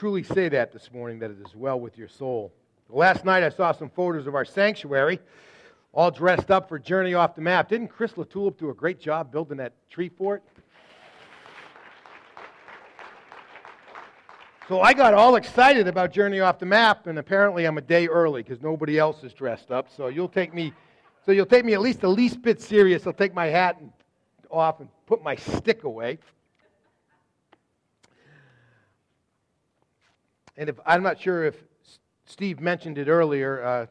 truly say that this morning, that it is well with your soul. Last night I saw some photos of our sanctuary, all dressed up for Journey Off the Map. Didn't Chris LaTulip do a great job building that tree fort? So I got all excited about Journey Off the Map, and apparently I'm a day early because nobody else is dressed up. So you'll take me, so you'll take me at least the least bit serious. I'll take my hat off and put my stick away. And if I'm not sure if Steve mentioned it earlier, uh,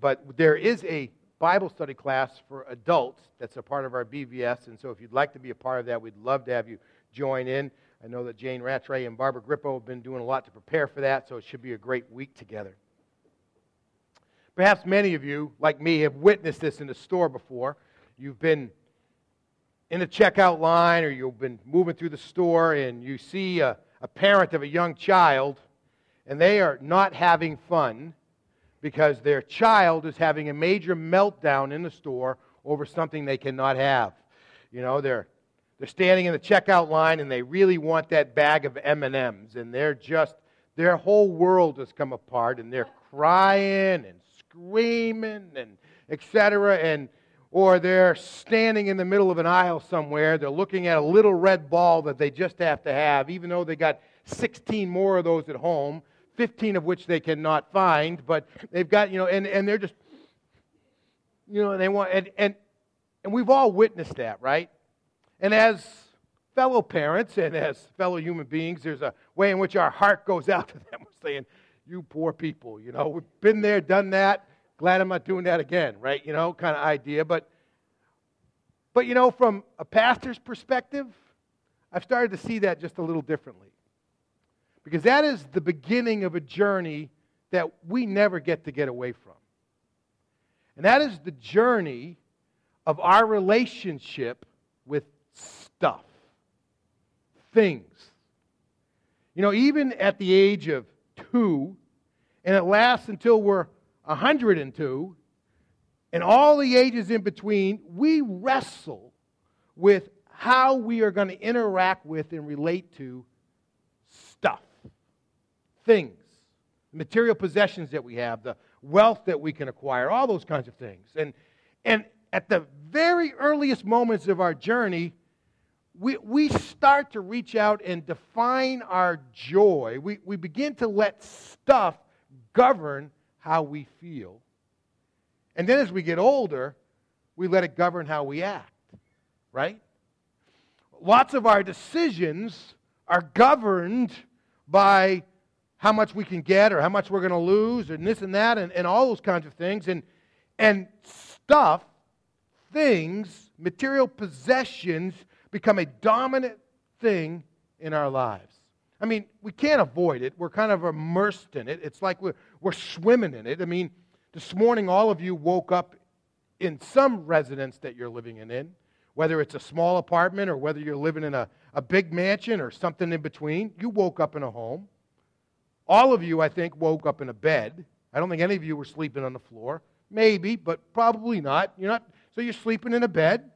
but there is a Bible study class for adults that's a part of our BVS. And so if you'd like to be a part of that, we'd love to have you join in. I know that Jane Rattray and Barbara Grippo have been doing a lot to prepare for that, so it should be a great week together. Perhaps many of you, like me, have witnessed this in the store before. You've been in a checkout line or you've been moving through the store and you see a, a parent of a young child and they are not having fun because their child is having a major meltdown in the store over something they cannot have. You know, they're they're standing in the checkout line and they really want that bag of M&Ms and they're just their whole world has come apart and they're crying and screaming and etc and or they're standing in the middle of an aisle somewhere. They're looking at a little red ball that they just have to have even though they got 16 more of those at home 15 of which they cannot find, but they've got, you know, and, and they're just, you know, they want, and, and, and we've all witnessed that, right? And as fellow parents and as fellow human beings, there's a way in which our heart goes out to them saying, you poor people, you know, we've been there, done that, glad I'm not doing that again, right? You know, kind of idea. But, but you know, from a pastor's perspective, I've started to see that just a little differently. Because that is the beginning of a journey that we never get to get away from. And that is the journey of our relationship with stuff, things. You know, even at the age of two, and it lasts until we're 102, and all the ages in between, we wrestle with how we are going to interact with and relate to stuff things, material possessions that we have, the wealth that we can acquire, all those kinds of things. And, and at the very earliest moments of our journey, we, we start to reach out and define our joy. We, we begin to let stuff govern how we feel. And then as we get older, we let it govern how we act, right? Lots of our decisions are governed by how much we can get or how much we're going to lose and this and that and, and all those kinds of things. And, and stuff, things, material possessions become a dominant thing in our lives. I mean, we can't avoid it. We're kind of immersed in it. It's like we're, we're swimming in it. I mean, this morning, all of you woke up in some residence that you're living in, whether it's a small apartment or whether you're living in a, a big mansion or something in between. You woke up in a home. All of you, I think, woke up in a bed. I don't think any of you were sleeping on the floor. Maybe, but probably not. You're not. So you're sleeping in a bed.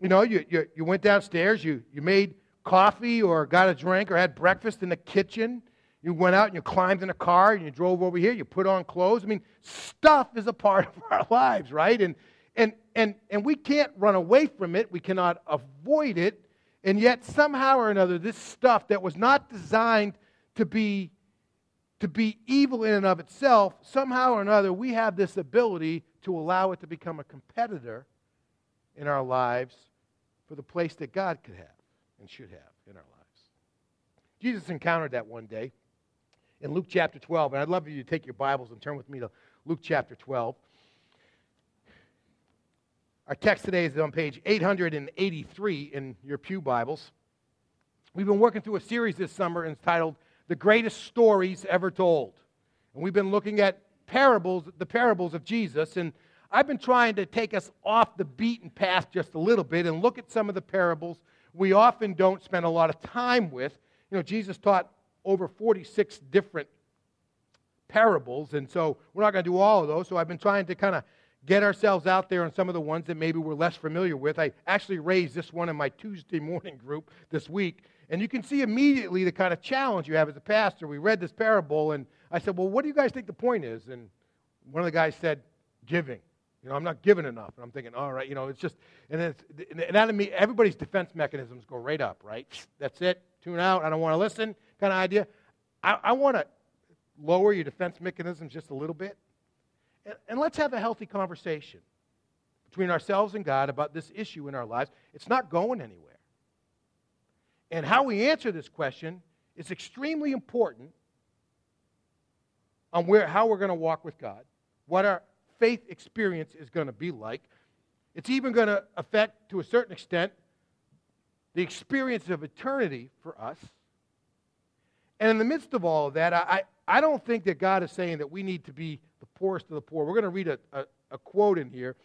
You know, you, you, you went downstairs, you, you made coffee or got a drink or had breakfast in the kitchen. You went out and you climbed in a car and you drove over here. You put on clothes. I mean, stuff is a part of our lives, right? And, and, and, and we can't run away from it. We cannot avoid it. And yet, somehow or another, this stuff that was not designed to be to be evil in and of itself, somehow or another, we have this ability to allow it to become a competitor in our lives for the place that God could have and should have in our lives. Jesus encountered that one day in Luke chapter 12, and I'd love for you to take your Bibles and turn with me to Luke chapter 12. Our text today is on page 883 in your Pew Bibles. We've been working through a series this summer entitled the greatest stories ever told. And we've been looking at parables, the parables of Jesus, and I've been trying to take us off the beaten path just a little bit and look at some of the parables we often don't spend a lot of time with. You know, Jesus taught over 46 different parables, and so we're not going to do all of those. So I've been trying to kind of get ourselves out there on some of the ones that maybe we're less familiar with. I actually raised this one in my Tuesday morning group this week And you can see immediately the kind of challenge you have as a pastor. We read this parable, and I said, Well, what do you guys think the point is? And one of the guys said, Giving. You know, I'm not giving enough. And I'm thinking, all right, you know, it's just, and then it's, and that everybody's defense mechanisms go right up, right? That's it. Tune out. I don't want to listen kind of idea. I, I want to lower your defense mechanisms just a little bit. And, and let's have a healthy conversation between ourselves and God about this issue in our lives. It's not going anywhere. And how we answer this question is extremely important on where, how we're going to walk with God, what our faith experience is going to be like. It's even going to affect, to a certain extent, the experience of eternity for us. And in the midst of all of that, I, I don't think that God is saying that we need to be the poorest of the poor. We're going to read a, a, a quote in here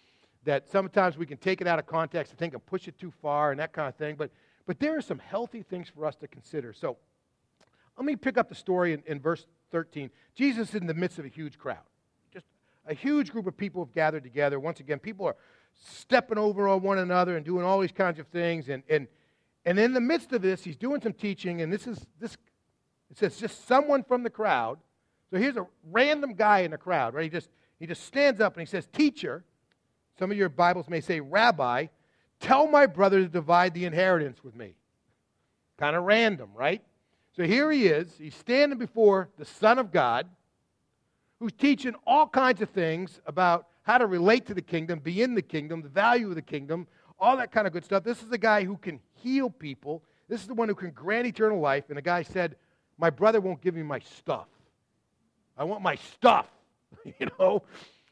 that sometimes we can take it out of context and think and push it too far and that kind of thing. But, but there are some healthy things for us to consider. So let me pick up the story in, in verse 13. Jesus is in the midst of a huge crowd Just a huge group of people have gathered together. Once again, people are stepping over on one another and doing all these kinds of things. And, and, and in the midst of this, he's doing some teaching, and this is this it says just someone from the crowd. So here's a random guy in the crowd, right? He just he just stands up and he says, Teacher, some of your Bibles may say, Rabbi, tell my brother to divide the inheritance with me. Kind of random, right? So here he is. He's standing before the Son of God who's teaching all kinds of things about how to relate to the kingdom, be in the kingdom, the value of the kingdom, all that kind of good stuff. This is the guy who can heal people. This is the one who can grant eternal life. And the guy said, My brother won't give me my stuff. I want my stuff. you know?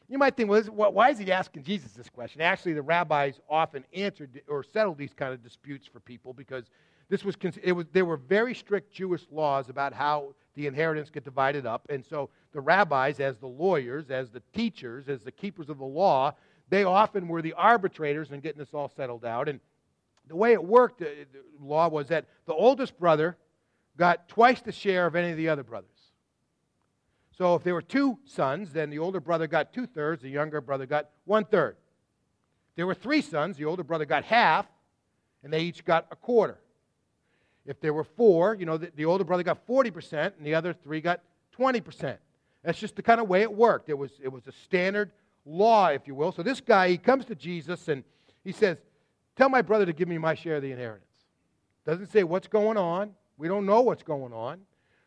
You might think, well, why is he asking Jesus this question? Actually, the rabbis often answered or settled these kind of disputes for people because this was, it was, there were very strict Jewish laws about how the inheritance get divided up. And so the rabbis, as the lawyers, as the teachers, as the keepers of the law, they often were the arbitrators in getting this all settled out. And the way it worked, uh, the law was that the oldest brother got twice the share of any of the other brothers. So if there were two sons, then the older brother got two thirds, the younger brother got one third. There were three sons, the older brother got half, and they each got a quarter. If there were four, you know, the, the older brother got 40%, and the other three got 20%. That's just the kind of way it worked. It was, it was a standard law, if you will. So this guy, he comes to Jesus and he says, Tell my brother to give me my share of the inheritance. Doesn't say what's going on. We don't know what's going on.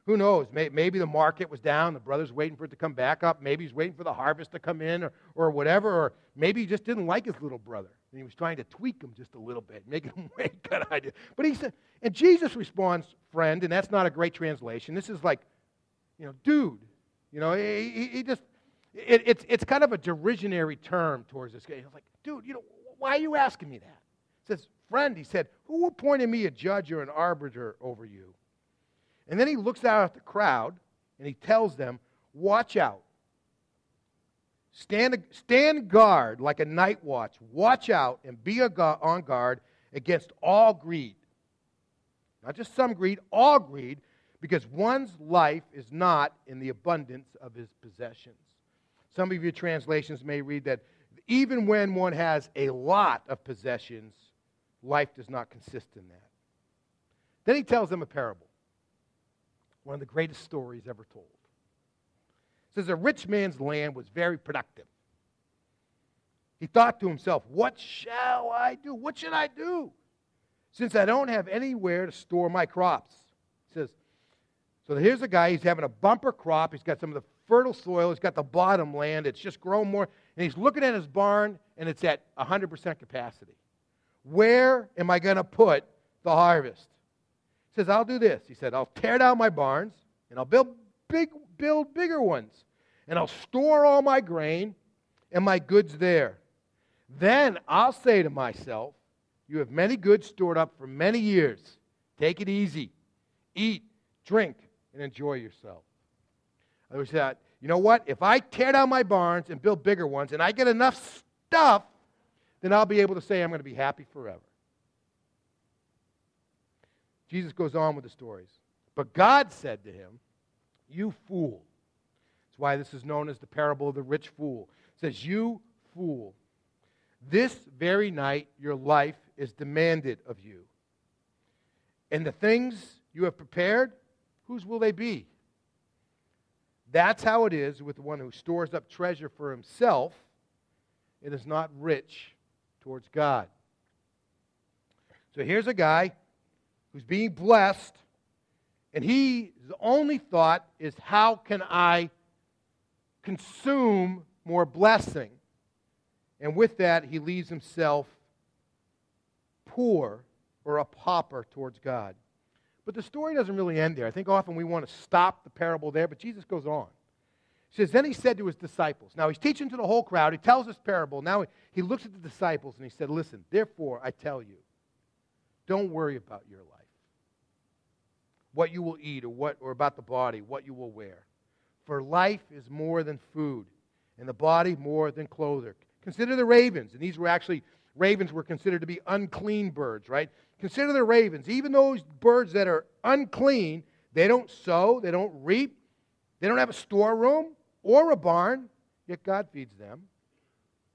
Who knows? Maybe the market was down. The brother's waiting for it to come back up. Maybe he's waiting for the harvest to come in or, or whatever. Or maybe he just didn't like his little brother. And he was trying to tweak him just a little bit, make him wait of idea. But he said, and Jesus responds, friend, and that's not a great translation. This is like, you know, dude. You know, he, he just, it, it's, it's kind of a derisionary term towards this guy. He's like, dude, you know, why are you asking me that? He says, friend, he said, who appointed me a judge or an arbiter over you? And then he looks out at the crowd and he tells them, watch out. Stand, stand guard like a night watch. Watch out and be on guard against all greed. Not just some greed, all greed, because one's life is not in the abundance of his possessions. Some of your translations may read that even when one has a lot of possessions, life does not consist in that. Then he tells them a parable, one of the greatest stories ever told says a rich man's land was very productive. He thought to himself, What shall I do? What should I do? Since I don't have anywhere to store my crops. He says, So here's a guy, he's having a bumper crop. He's got some of the fertile soil, he's got the bottom land, it's just grown more. And he's looking at his barn, and it's at 100% capacity. Where am I going to put the harvest? Says, I'll do this. He said, I'll tear down my barns, and I'll build big build bigger ones, and I'll store all my grain and my goods there. Then I'll say to myself, You have many goods stored up for many years. Take it easy. Eat, drink, and enjoy yourself. I was that, you know what? If I tear down my barns and build bigger ones and I get enough stuff, then I'll be able to say I'm going to be happy forever. Jesus goes on with the stories. But God said to him, you fool. That's why this is known as the parable of the rich fool. It says, You fool. This very night your life is demanded of you. And the things you have prepared, whose will they be? That's how it is with the one who stores up treasure for himself and is not rich towards God. So here's a guy who's being blessed, and he, his only thought is, how can I consume more blessing? And with that, he leaves himself poor or a pauper towards God. But the story doesn't really end there. I think often we want to stop the parable there, but Jesus goes on. He says, Then he said to his disciples, Now he's teaching to the whole crowd. He tells this parable. Now he looks at the disciples and he said, Listen, therefore I tell you, don't worry about your life, what you will eat or, what, or about the body, what you will wear. For life is more than food, and the body more than clothing. Consider the ravens. And these were actually, ravens were considered to be unclean birds, right? Consider the ravens. Even those birds that are unclean, they don't sow, they don't reap, they don't have a storeroom or a barn, yet God feeds them.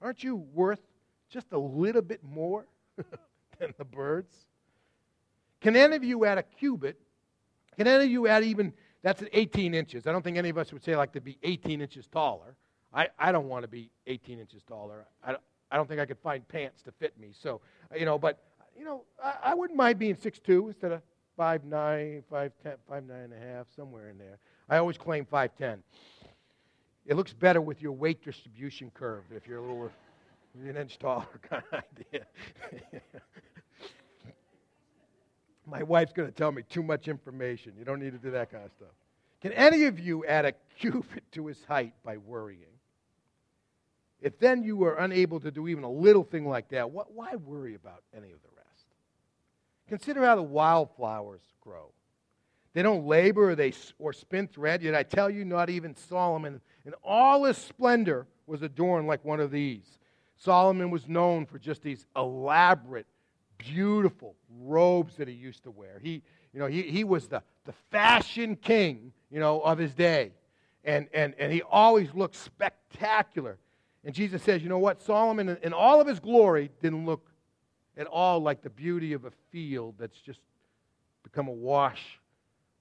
Aren't you worth just a little bit more than the birds? Can any of you add a cubit? Can any of you add even, that's 18 inches. I don't think any of us would say like to be 18 inches taller. I, I don't want to be 18 inches taller. I, I don't think I could find pants to fit me. So, uh, you know, but, you know, I, I wouldn't mind being 6'2 instead of 5'9, 5'10, 5'9 and a half, somewhere in there. I always claim 5'10. It looks better with your weight distribution curve if you're a little an inch taller kind of idea. My wife's going to tell me too much information. You don't need to do that kind of stuff. Can any of you add a cubit to his height by worrying? If then you are unable to do even a little thing like that, what, why worry about any of the rest? Consider how the wildflowers grow. They don't labor or, they, or spin thread, yet I tell you, not even Solomon in all his splendor was adorned like one of these. Solomon was known for just these elaborate beautiful robes that he used to wear. He, you know, he, he was the, the fashion king, you know, of his day. And, and, and he always looked spectacular. And Jesus says, you know what? Solomon, in all of his glory, didn't look at all like the beauty of a field that's just become awash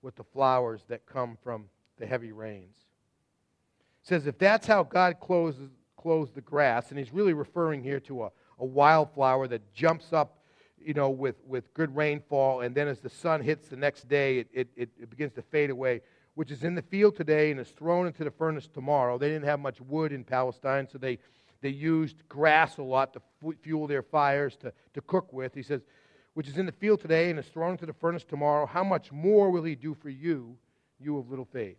with the flowers that come from the heavy rains. It says, if that's how God closes, clothes the grass, and he's really referring here to a, a wildflower that jumps up you know, with, with good rainfall, and then as the sun hits the next day, it, it, it begins to fade away, which is in the field today and is thrown into the furnace tomorrow. They didn't have much wood in Palestine, so they, they used grass a lot to fuel their fires, to, to cook with. He says, which is in the field today and is thrown into the furnace tomorrow, how much more will he do for you, you of little faith?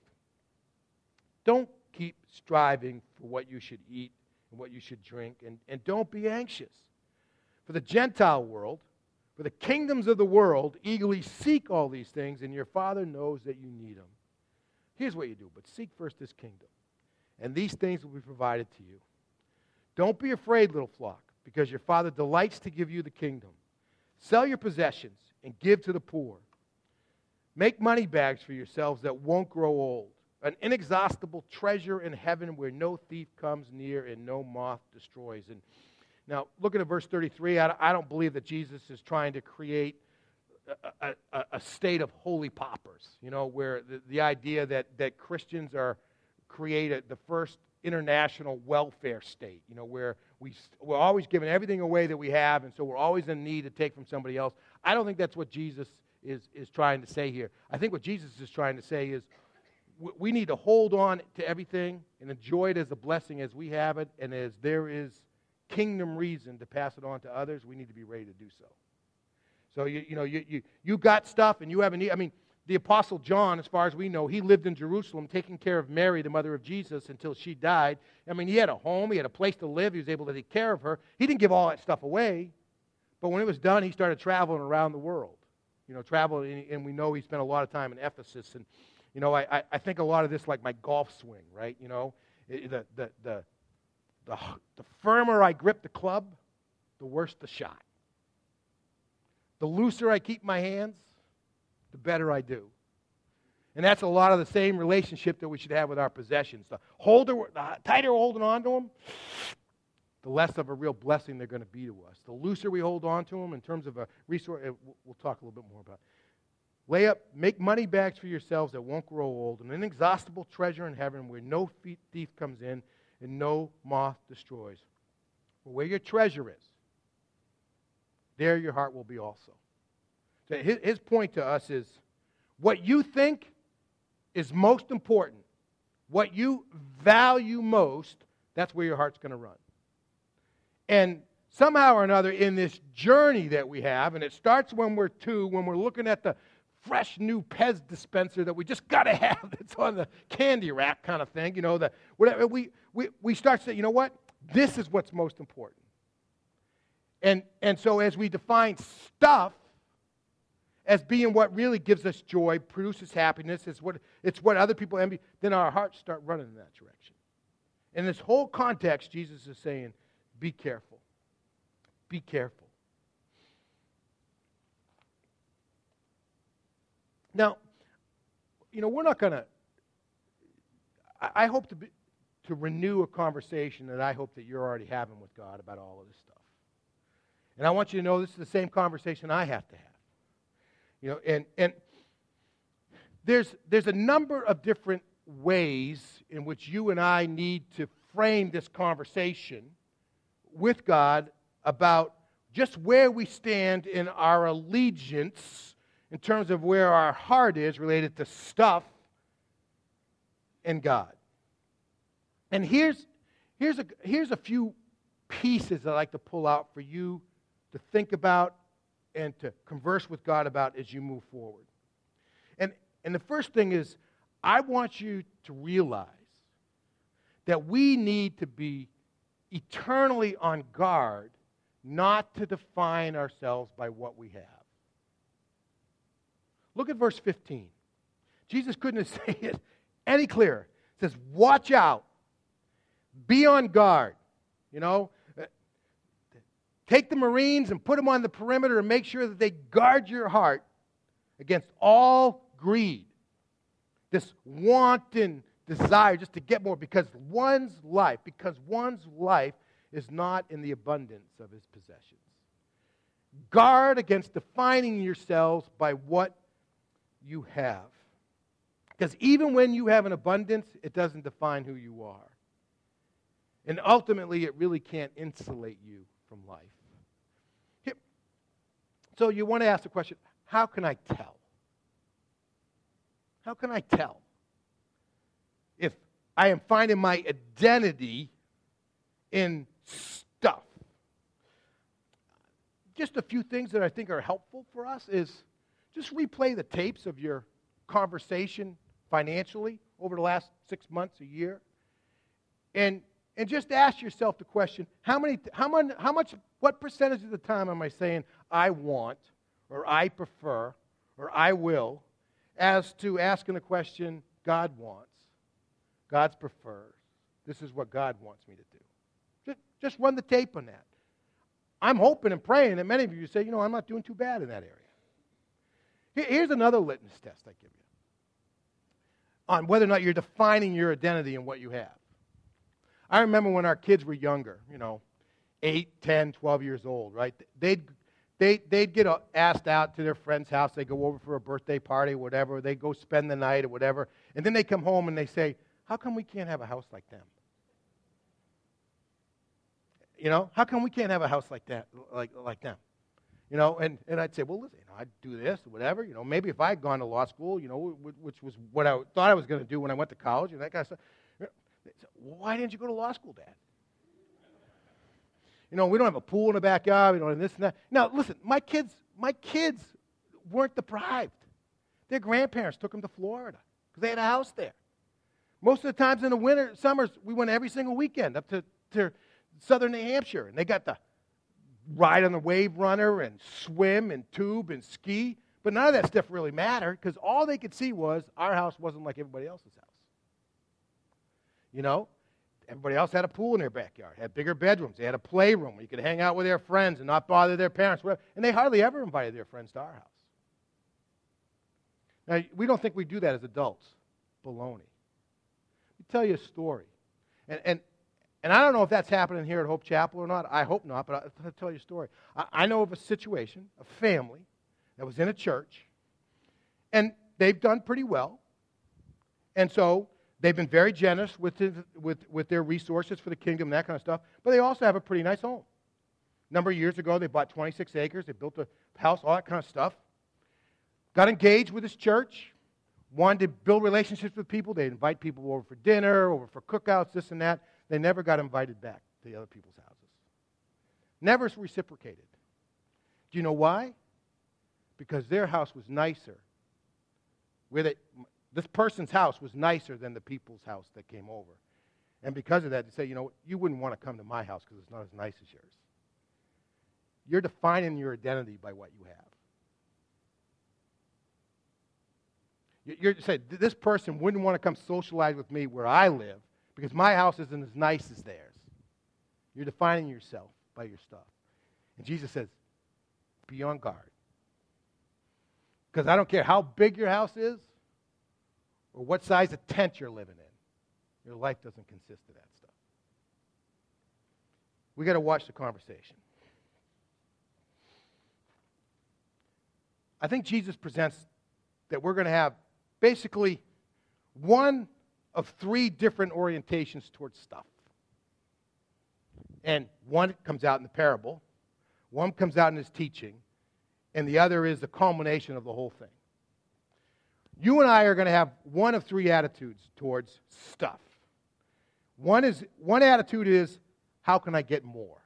Don't keep striving for what you should eat and what you should drink, and, and don't be anxious. For the Gentile world, for the kingdoms of the world eagerly seek all these things, and your Father knows that you need them. Here's what you do but seek first his kingdom, and these things will be provided to you. Don't be afraid, little flock, because your Father delights to give you the kingdom. Sell your possessions and give to the poor. Make money bags for yourselves that won't grow old, an inexhaustible treasure in heaven where no thief comes near and no moth destroys. And now, looking at verse 33, I don't believe that Jesus is trying to create a, a, a state of holy paupers, you know, where the, the idea that, that Christians are created the first international welfare state, you know, where we, we're always giving everything away that we have, and so we're always in need to take from somebody else. I don't think that's what Jesus is, is trying to say here. I think what Jesus is trying to say is we need to hold on to everything and enjoy it as a blessing as we have it and as there is kingdom reason to pass it on to others, we need to be ready to do so. So, you, you know, you, you, you got stuff and you have a need. I mean, the Apostle John, as far as we know, he lived in Jerusalem taking care of Mary, the mother of Jesus, until she died. I mean, he had a home, he had a place to live, he was able to take care of her. He didn't give all that stuff away. But when it was done, he started traveling around the world. You know, travel, and we know he spent a lot of time in Ephesus. And, you know, I, I think a lot of this like my golf swing, right? You know, the, the, the, the, the firmer I grip the club, the worse the shot. The looser I keep my hands, the better I do. And that's a lot of the same relationship that we should have with our possessions. The, holder, the tighter we're holding on to them, the less of a real blessing they're going to be to us. The looser we hold on to them in terms of a resource, we'll talk a little bit more about. Lay up, make money bags for yourselves that won't grow old, an inexhaustible treasure in heaven where no thief comes in and no moth destroys. where your treasure is, there your heart will be also. So his, his point to us is what you think is most important, what you value most, that's where your heart's going to run. And somehow or another, in this journey that we have, and it starts when we're two, when we're looking at the fresh new Pez dispenser that we just got to have that's on the candy rack kind of thing, you know, the, whatever, we, we, we start to say, you know what? This is what's most important. And, and so as we define stuff as being what really gives us joy, produces happiness, it's what, it's what other people envy, then our hearts start running in that direction. In this whole context, Jesus is saying, be careful. Be careful. Now, you know, we're not going to, I hope to, be, to renew a conversation that I hope that you're already having with God about all of this stuff. And I want you to know this is the same conversation I have to have. You know, and, and there's, there's a number of different ways in which you and I need to frame this conversation with God about just where we stand in our allegiance in terms of where our heart is related to stuff and God. And here's, here's, a, here's a few pieces I'd like to pull out for you to think about and to converse with God about as you move forward. And, and the first thing is, I want you to realize that we need to be eternally on guard not to define ourselves by what we have. Look at verse 15. Jesus couldn't said it any clearer. It says, Watch out, be on guard. You know, uh, take the Marines and put them on the perimeter and make sure that they guard your heart against all greed, this wanton desire just to get more, because one's life, because one's life is not in the abundance of his possessions. Guard against defining yourselves by what you have. Because even when you have an abundance, it doesn't define who you are. And ultimately, it really can't insulate you from life. So you want to ask the question how can I tell? How can I tell if I am finding my identity in stuff? Just a few things that I think are helpful for us is just replay the tapes of your conversation financially over the last six months, a year, and, and just ask yourself the question how, many, how, how much, what percentage of the time am I saying I want, or I prefer, or I will, as to asking the question God wants, God's prefers? This is what God wants me to do. Just, just run the tape on that. I'm hoping and praying that many of you say, you know, I'm not doing too bad in that area. Here's another litmus test I give you on whether or not you're defining your identity and what you have. I remember when our kids were younger, you know, 8, 10, 12 years old, right? They'd, they, they'd get asked out to their friend's house. They go over for a birthday party or whatever. They go spend the night or whatever. And then they come home and they say, How come we can't have a house like them? You know, how come we can't have a house like that, like, like them? You know, and, and I'd say, well, listen, you know, I'd do this or whatever. You know, maybe if I had gone to law school, you know, which was what I thought I was going to do when I went to college and that kind of stuff. Why didn't you go to law school, Dad? You know, we don't have a pool in the backyard. We don't have this and that. Now, listen, my kids, my kids weren't deprived. Their grandparents took them to Florida because they had a house there. Most of the times in the winter, summers, we went every single weekend up to, to southern New Hampshire, and they got the ride on the wave runner and swim and tube and ski. But none of that stuff really mattered because all they could see was our house wasn't like everybody else's house. You know, everybody else had a pool in their backyard, had bigger bedrooms, they had a playroom where you could hang out with their friends and not bother their parents, whatever. and they hardly ever invited their friends to our house. Now, we don't think we do that as adults. Baloney. Let me tell you a story. And, and and I don't know if that's happening here at Hope Chapel or not. I hope not, but I'll tell you a story. I, I know of a situation, a family that was in a church, And they've done pretty well. And so they've been very generous with, with, with their resources for the kingdom and that kind of stuff. But they also have a pretty nice home. A number of years ago, they bought 26 acres. They built a house, all that kind of stuff. Got engaged with this church. Wanted to build relationships with people. They invite people over for dinner, over for cookouts, this and that. They never got invited back to the other people's houses. Never reciprocated. Do you know why? Because their house was nicer. Where they, this person's house was nicer than the people's house that came over. And because of that, they say, you know, you wouldn't want to come to my house because it's not as nice as yours. You're defining your identity by what you have. You're saying, this person wouldn't want to come socialize with me where I live because my house isn't as nice as theirs. You're defining yourself by your stuff. And Jesus says, be on guard. Because I don't care how big your house is or what size of tent you're living in, your life doesn't consist of that stuff. We got to watch the conversation. I think Jesus presents that we're going to have basically one of three different orientations towards stuff. And one comes out in the parable, one comes out in his teaching, and the other is the culmination of the whole thing. You and I are going to have one of three attitudes towards stuff. One is one attitude is how can I get more?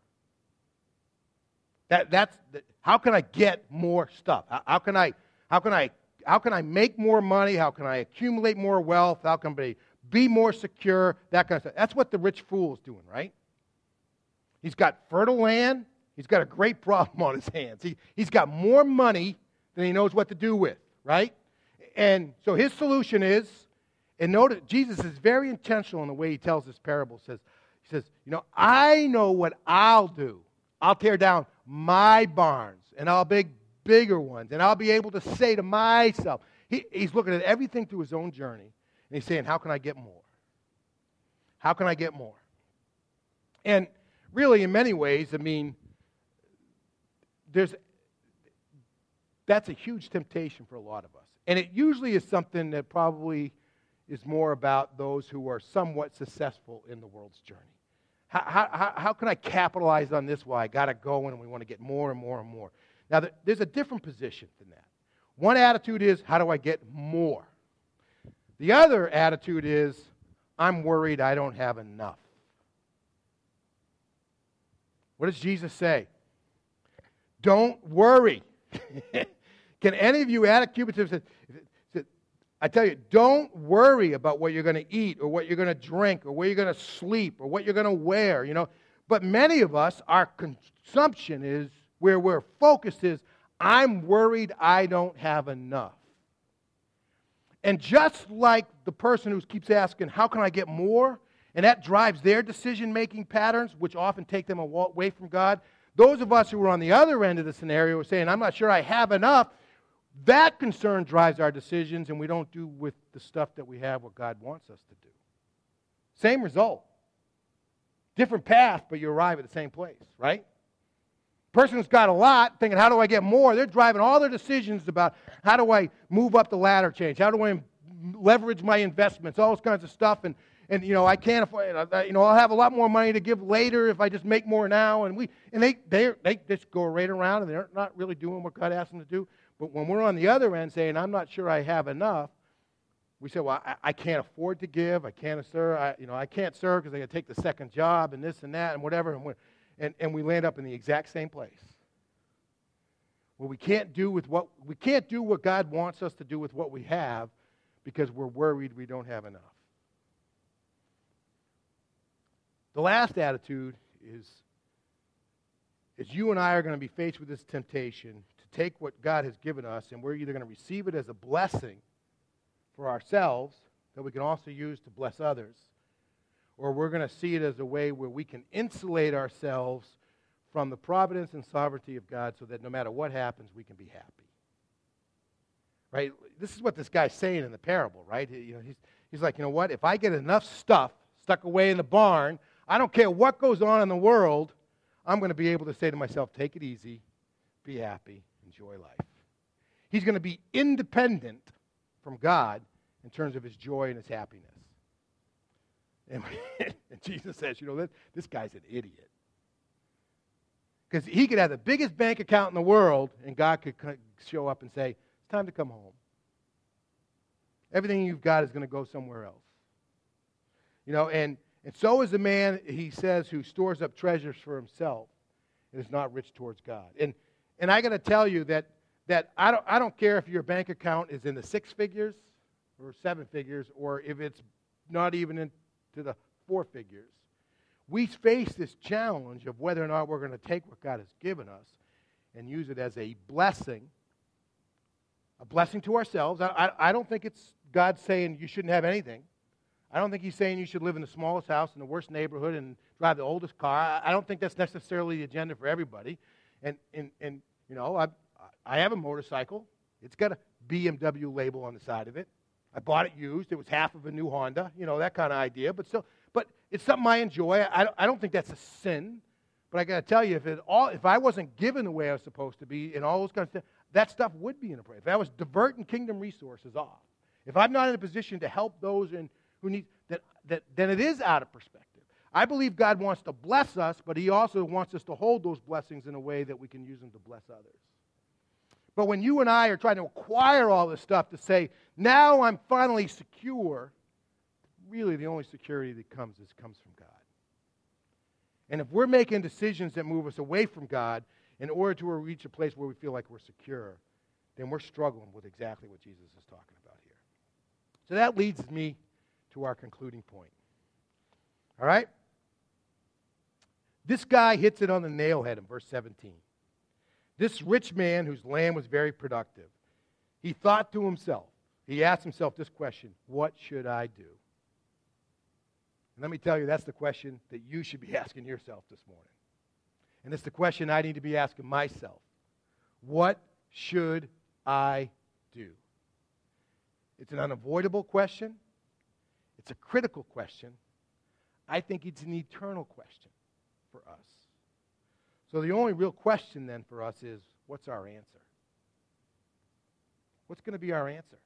That, that's how can I get more stuff? How, how, can I how can I how can I make more money? How can I accumulate more wealth? How can I be more secure? That kind of stuff. That's what the rich fool is doing, right? He's got fertile land. He's got a great problem on his hands. He, he's got more money than he knows what to do with, right? And so his solution is, and notice Jesus is very intentional in the way he tells this parable. Says, he says, you know, I know what I'll do. I'll tear down my barns and I'll build bigger ones. And I'll be able to say to myself, he, he's looking at everything through his own journey. And he's saying, how can I get more? How can I get more? And really, in many ways, I mean, there's that's a huge temptation for a lot of us. And it usually is something that probably is more about those who are somewhat successful in the world's journey. How, how, how can I capitalize on this? Well, I got to go and we want to get more and more and more. Now, there's a different position than that. One attitude is, how do I get more? The other attitude is, I'm worried I don't have enough. What does Jesus say? Don't worry. Can any of you add a cubit to I tell you, don't worry about what you're going to eat or what you're going to drink or where you're going to sleep or what you're going to wear, you know. But many of us, our consumption is where we're focused is, I'm worried I don't have enough. And just like the person who keeps asking, How can I get more? And that drives their decision making patterns, which often take them away from God. Those of us who are on the other end of the scenario are saying, I'm not sure I have enough. That concern drives our decisions, and we don't do with the stuff that we have what God wants us to do. Same result. Different path, but you arrive at the same place, right? Person who's got a lot, thinking, how do I get more? They're driving all their decisions about how do I move up the ladder change? How do I leverage my investments? All those kinds of stuff. And, and you know, I can't afford, you know, I'll have a lot more money to give later if I just make more now. And, we, and they, they, they just go right around and they're not really doing what God asked them to do. But when we're on the other end saying, I'm not sure I have enough, we say, well, I, I can't afford to give. I can't serve. I, you know, I can't serve because I got to take the second job and this and that and whatever. And, and, and we land up in the exact same place where we can't do with what we can't do what God wants us to do with what we have because we're worried we don't have enough. The last attitude is, is you and I are going to be faced with this temptation to take what God has given us and we're either going to receive it as a blessing for ourselves that we can also use to bless others, or we're going to see it as a way where we can insulate ourselves from the providence and sovereignty of God so that no matter what happens, we can be happy. Right? This is what this guy's saying in the parable, right? You know, he's, he's like, you know what? If I get enough stuff stuck away in the barn, I don't care what goes on in the world, I'm going to be able to say to myself, take it easy, be happy, enjoy life. He's going to be independent from God in terms of his joy and his happiness. And, and Jesus says, you know, this, this guy's an idiot. Because he could have the biggest bank account in the world, and God could show up and say, it's time to come home. Everything you've got is going to go somewhere else. You know, and, and so is the man, he says, who stores up treasures for himself and is not rich towards God. And, and I got to tell you that, that I, don't, I don't care if your bank account is in the six figures or seven figures or if it's not even into the four figures. We face this challenge of whether or not we're going to take what God has given us and use it as a blessing, a blessing to ourselves. I, I, I don't think it's God saying you shouldn't have anything. I don't think he's saying you should live in the smallest house in the worst neighborhood and drive the oldest car. I don't think that's necessarily the agenda for everybody. And, and, and you know, I, I have a motorcycle. It's got a BMW label on the side of it. I bought it used. It was half of a new Honda, you know, that kind of idea. But still, but it's something I enjoy. I I don't think that's a sin. But I got to tell you, if, it all, if I wasn't given the way I was supposed to be and all those kinds of things, that stuff would be inappropriate. If I was diverting kingdom resources off, if I'm not in a position to help those in, who need, that, that, then it is out of perspective. I believe God wants to bless us, but He also wants us to hold those blessings in a way that we can use them to bless others. But when you and I are trying to acquire all this stuff to say, now I'm finally secure, really the only security that comes is comes from God. And if we're making decisions that move us away from God in order to reach a place where we feel like we're secure, then we're struggling with exactly what Jesus is talking about here. So that leads me to our concluding point. All right? This guy hits it on the nail head in verse 17. This rich man whose land was very productive, he thought to himself, he asked himself this question What should I do? And let me tell you, that's the question that you should be asking yourself this morning. And it's the question I need to be asking myself What should I do? It's an unavoidable question, it's a critical question. I think it's an eternal question for us. So the only real question then for us is what's our answer? What's going to be our answer?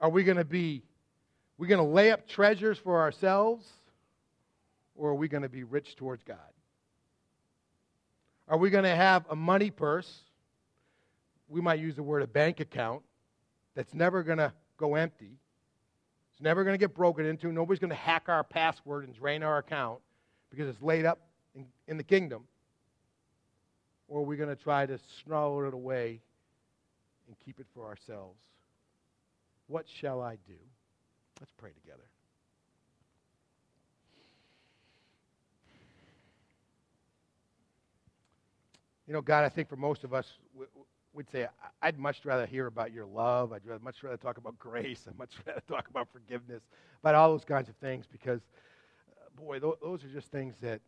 Are we going to be we going to lay up treasures for ourselves or are we going to be rich towards God? Are we going to have a money purse? We might use the word a bank account that's never going to go empty. It's never going to get broken into. Nobody's going to hack our password and drain our account because it's laid up in, in the kingdom. Or are we going to try to snarl it away and keep it for ourselves? What shall I do? Let's pray together. You know, God, I think for most of us, we'd say, I'd much rather hear about your love. I'd much rather talk about grace. I'd much rather talk about forgiveness, about all those kinds of things because, uh, boy, th- those are just things that,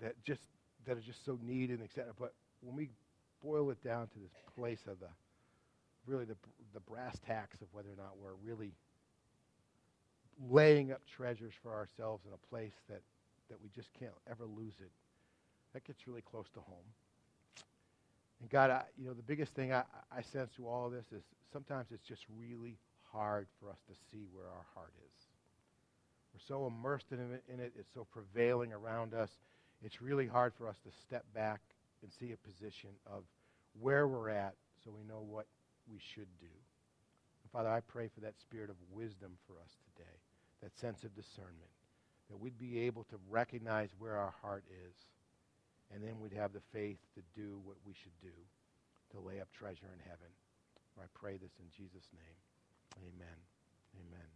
that, just, that are just so neat and etc. But when we boil it down to this place of the, really the, the brass tacks of whether or not we're really laying up treasures for ourselves in a place that, that we just can't ever lose it. That gets really close to home. And God, I, you know, the biggest thing I, I sense through all of this is sometimes it's just really hard for us to see where our heart is. We're so immersed in it, in it, it's so prevailing around us. It's really hard for us to step back and see a position of where we're at so we know what we should do. And Father, I pray for that spirit of wisdom for us today that sense of discernment, that we'd be able to recognize where our heart is, and then we'd have the faith to do what we should do, to lay up treasure in heaven. I pray this in Jesus' name. Amen. Amen.